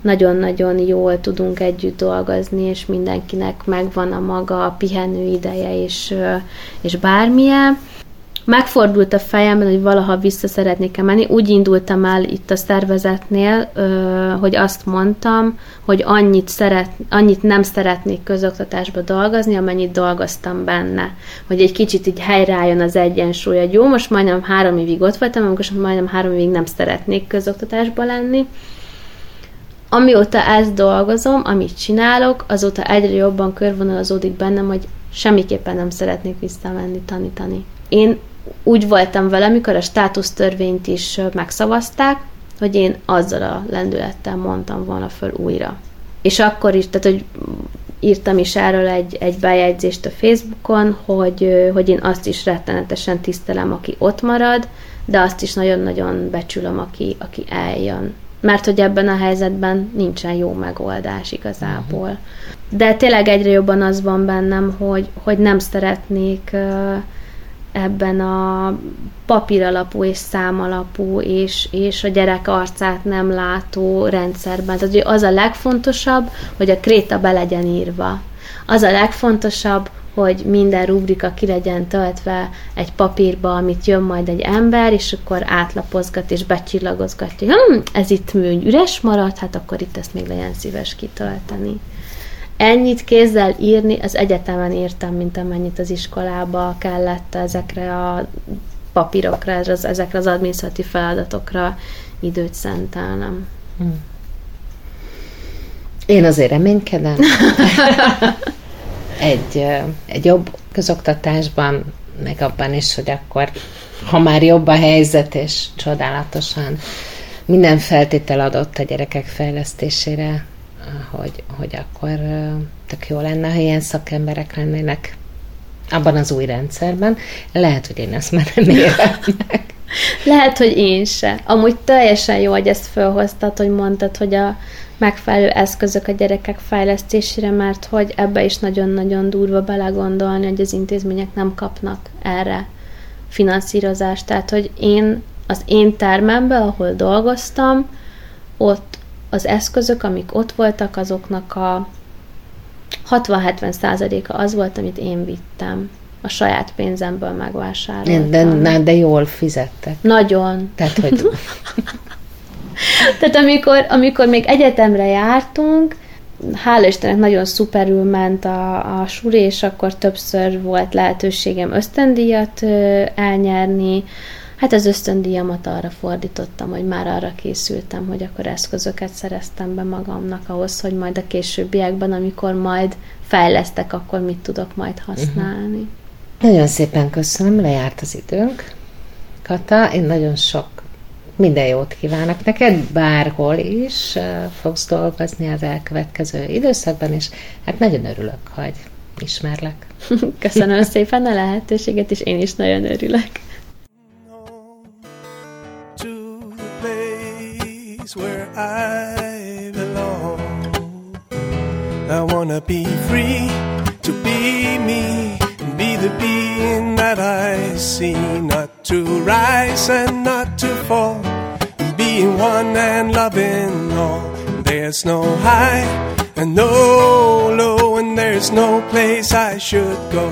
nagyon-nagyon jól tudunk együtt dolgozni, és mindenkinek megvan a maga a pihenő ideje, és, és bármilyen. Megfordult a fejemben, hogy valaha vissza szeretnék menni. Úgy indultam el itt a szervezetnél, hogy azt mondtam, hogy annyit, szeret, annyit nem szeretnék közoktatásba dolgozni, amennyit dolgoztam benne. Hogy egy kicsit így helyreálljon az egyensúly. Hogy jó, most majdnem három évig ott voltam, amikor majdnem három évig nem szeretnék közoktatásba lenni amióta ezt dolgozom, amit csinálok, azóta egyre jobban körvonalazódik bennem, hogy semmiképpen nem szeretnék visszamenni tanítani. Én úgy voltam vele, amikor a státusztörvényt is megszavazták, hogy én azzal a lendülettel mondtam volna föl újra. És akkor is, tehát hogy írtam is erről egy, egy bejegyzést a Facebookon, hogy, hogy én azt is rettenetesen tisztelem, aki ott marad, de azt is nagyon-nagyon becsülöm, aki, aki eljön mert hogy ebben a helyzetben nincsen jó megoldás igazából. De tényleg egyre jobban az van bennem, hogy, hogy nem szeretnék ebben a papíralapú és számalapú és, és a gyerek arcát nem látó rendszerben. Tehát az a legfontosabb, hogy a kréta be legyen írva. Az a legfontosabb, hogy minden rubrika ki legyen töltve egy papírba, amit jön majd egy ember, és akkor átlapozgat és becsillagozgatja, hm, ez itt műny üres maradt, hát akkor itt ezt még legyen szíves kitölteni. Ennyit kézzel írni, az egyetemen írtam, mint amennyit az iskolába kellett ezekre a papírokra, ezekre az adminisztratív feladatokra időt szentelnem. Hmm. Én azért reménykedem. egy, egy jobb közoktatásban, meg abban is, hogy akkor, ha már jobb a helyzet, és csodálatosan minden feltétel adott a gyerekek fejlesztésére, hogy, hogy akkor tök jó lenne, ha ilyen szakemberek lennének abban az új rendszerben. Lehet, hogy én ezt már nem érem meg. Lehet, hogy én se. Amúgy teljesen jó, hogy ezt felhoztad, hogy mondtad, hogy a megfelelő eszközök a gyerekek fejlesztésére, mert hogy ebbe is nagyon-nagyon durva belegondolni, hogy az intézmények nem kapnak erre finanszírozást. Tehát, hogy én az én termemben, ahol dolgoztam, ott az eszközök, amik ott voltak, azoknak a 60-70 százaléka az volt, amit én vittem. A saját pénzemből megvásároltam. De, de, de jól fizettek. Nagyon. Tehát, hogy Tehát amikor, amikor még egyetemre jártunk, hála Istennek nagyon szuperül ment a, a suri, és akkor többször volt lehetőségem ösztöndíjat elnyerni. Hát az ösztöndíjamat arra fordítottam, hogy már arra készültem, hogy akkor eszközöket szereztem be magamnak ahhoz, hogy majd a későbbiekben, amikor majd fejlesztek, akkor mit tudok majd használni. Uh-huh. Nagyon szépen köszönöm, lejárt az időnk. Kata, én nagyon sok minden jót kívánok neked, bárhol is fogsz dolgozni az elkövetkező időszakban, és hát nagyon örülök, hogy ismerlek. Köszönöm szépen a lehetőséget, és én is nagyon örülök. I belong, I wanna be free to be me and be the being that I see, not to rise and not to fall, being one and loving all. There's no high and no low, and there's no place I should go.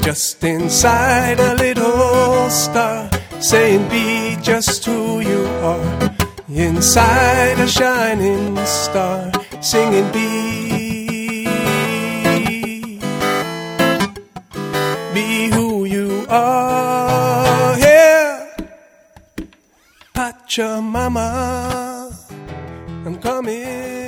Just inside a little star, saying be just who you are inside a shining star, singing be, be who you are, yeah. Pachamama, I'm coming.